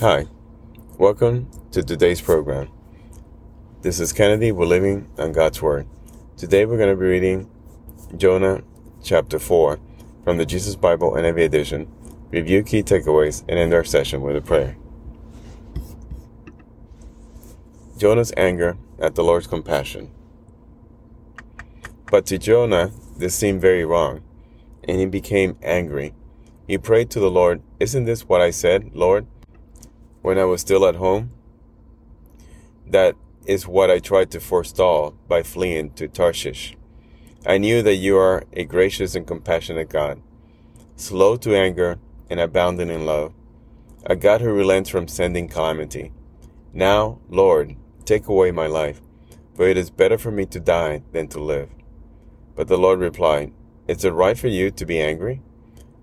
Hi, welcome to today's program. This is Kennedy. We're living on God's Word. Today we're going to be reading Jonah chapter 4 from the Jesus Bible NIV edition, review key takeaways, and end our session with a prayer. Jonah's anger at the Lord's compassion. But to Jonah, this seemed very wrong, and he became angry. He prayed to the Lord, Isn't this what I said, Lord, when I was still at home? That is what I tried to forestall by fleeing to Tarshish. I knew that you are a gracious and compassionate God, slow to anger and abounding in love, a God who relents from sending calamity. Now, Lord, take away my life, for it is better for me to die than to live. But the Lord replied, Is it right for you to be angry?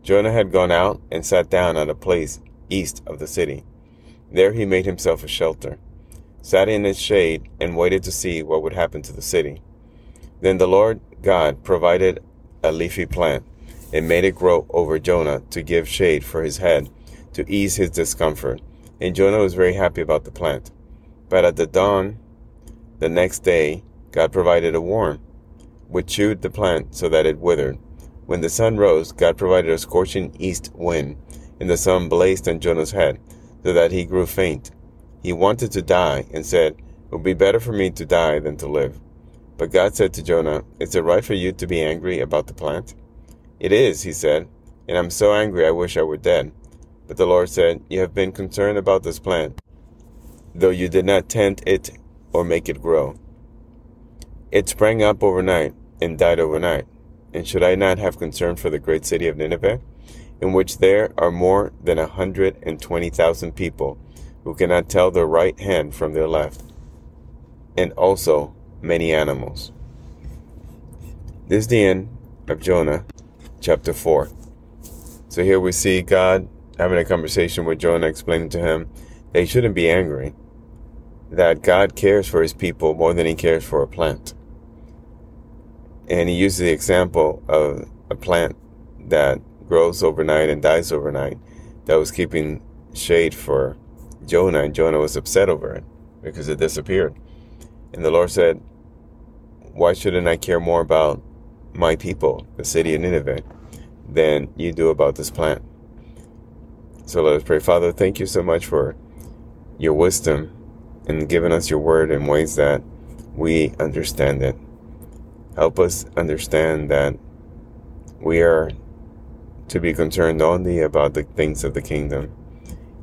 Jonah had gone out and sat down at a place east of the city. There he made himself a shelter, sat in its shade, and waited to see what would happen to the city. Then the Lord God provided a leafy plant and made it grow over Jonah to give shade for his head, to ease his discomfort. And Jonah was very happy about the plant. But at the dawn the next day, God provided a worm which chewed the plant so that it withered. When the sun rose, God provided a scorching east wind, and the sun blazed on Jonah's head, so that he grew faint. He wanted to die, and said, It would be better for me to die than to live. But God said to Jonah, Is it right for you to be angry about the plant? It is, he said, and I'm so angry I wish I were dead. But the Lord said, You have been concerned about this plant, though you did not tend it or make it grow. It sprang up overnight and died overnight. And should I not have concern for the great city of Nineveh, in which there are more than a hundred and twenty thousand people who cannot tell their right hand from their left, and also many animals? This is the end of Jonah, chapter 4. So here we see God having a conversation with Jonah, explaining to him he shouldn't be angry, that God cares for his people more than he cares for a plant. And he uses the example of a plant that grows overnight and dies overnight that was keeping shade for Jonah, and Jonah was upset over it because it disappeared. And the Lord said, Why shouldn't I care more about my people, the city of Nineveh, than you do about this plant? So let us pray. Father, thank you so much for your wisdom and giving us your word in ways that we understand it. Help us understand that we are to be concerned only about the things of the kingdom,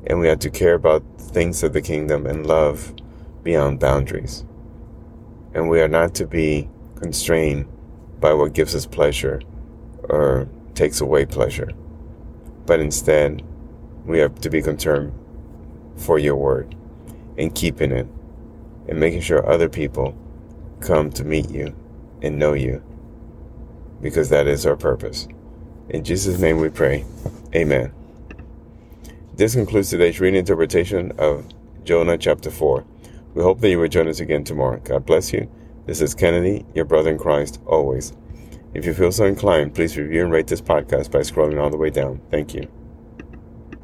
and we have to care about things of the kingdom and love beyond boundaries. And we are not to be constrained by what gives us pleasure or takes away pleasure, but instead, we have to be concerned for your word and keeping it and making sure other people come to meet you and know you because that is our purpose. In Jesus' name we pray. Amen. This concludes today's reading interpretation of Jonah chapter 4. We hope that you will join us again tomorrow. God bless you. This is Kennedy, your brother in Christ, always. If you feel so inclined, please review and rate this podcast by scrolling all the way down. Thank you.